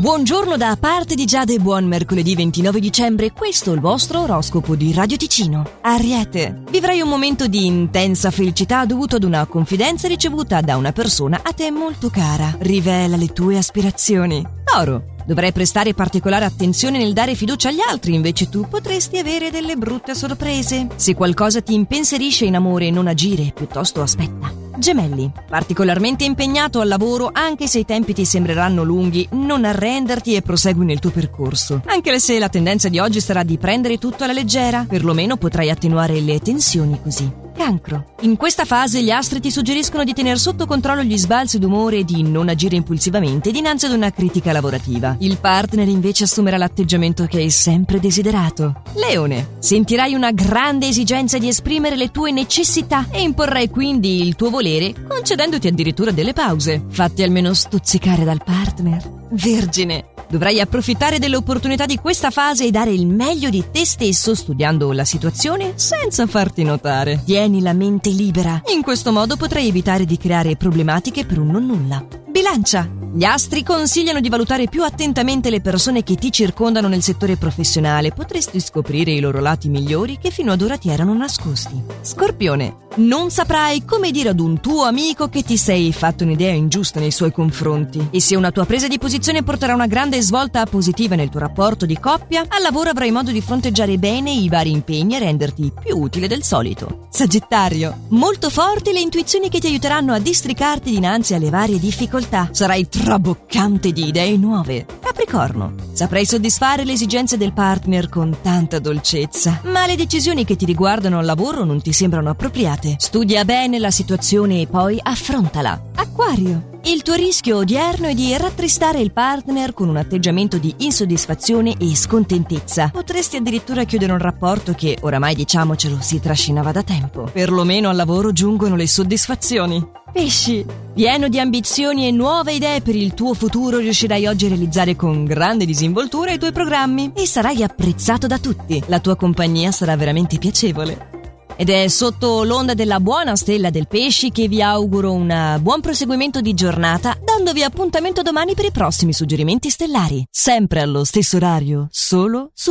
Buongiorno da parte di Giade, buon mercoledì 29 dicembre, questo è il vostro oroscopo di Radio Ticino. Ariete, vivrai un momento di intensa felicità dovuto ad una confidenza ricevuta da una persona a te molto cara. Rivela le tue aspirazioni. Oro, Dovrai prestare particolare attenzione nel dare fiducia agli altri, invece tu potresti avere delle brutte sorprese. Se qualcosa ti impensierisce in amore, non agire, piuttosto aspetta. Gemelli, particolarmente impegnato al lavoro anche se i tempi ti sembreranno lunghi, non arrenderti e prosegui nel tuo percorso. Anche se la tendenza di oggi sarà di prendere tutto alla leggera, perlomeno potrai attenuare le tensioni così. Cancro. In questa fase gli astri ti suggeriscono di tenere sotto controllo gli sbalzi d'umore e di non agire impulsivamente dinanzi ad una critica lavorativa. Il partner invece assumerà l'atteggiamento che hai sempre desiderato. Leone. Sentirai una grande esigenza di esprimere le tue necessità e imporrai quindi il tuo volere concedendoti addirittura delle pause. Fatti almeno stuzzicare dal partner. Vergine. Dovrai approfittare dell'opportunità di questa fase e dare il meglio di te stesso studiando la situazione senza farti notare. Tieni la mente libera. In questo modo potrai evitare di creare problematiche per un non nulla. Bilancia. Gli astri consigliano di valutare più attentamente le persone che ti circondano nel settore professionale. Potresti scoprire i loro lati migliori che fino ad ora ti erano nascosti. Scorpione. Non saprai come dire ad un tuo amico che ti sei fatto un'idea ingiusta nei suoi confronti. E se una tua presa di posizione porterà una grande svolta positiva nel tuo rapporto di coppia, al lavoro avrai modo di fronteggiare bene i vari impegni e renderti più utile del solito. Sagittario. Molto forti le intuizioni che ti aiuteranno a districarti dinanzi alle varie difficoltà. Sarai traboccante di idee nuove. Capricorno. Saprai soddisfare le esigenze del partner con tanta dolcezza, ma le decisioni che ti riguardano al lavoro non ti sembrano appropriate. Studia bene la situazione e poi affrontala. Acquario. Il tuo rischio odierno è di rattristare il partner con un atteggiamento di insoddisfazione e scontentezza. Potresti addirittura chiudere un rapporto che, oramai diciamocelo, si trascinava da tempo. Perlomeno al lavoro giungono le soddisfazioni. Pesci, pieno di ambizioni e nuove idee per il tuo futuro, riuscirai oggi a realizzare con grande disinvoltura i tuoi programmi e sarai apprezzato da tutti. La tua compagnia sarà veramente piacevole. Ed è sotto l'onda della buona stella del pesci che vi auguro un buon proseguimento di giornata, dandovi appuntamento domani per i prossimi suggerimenti stellari. Sempre allo stesso orario, solo su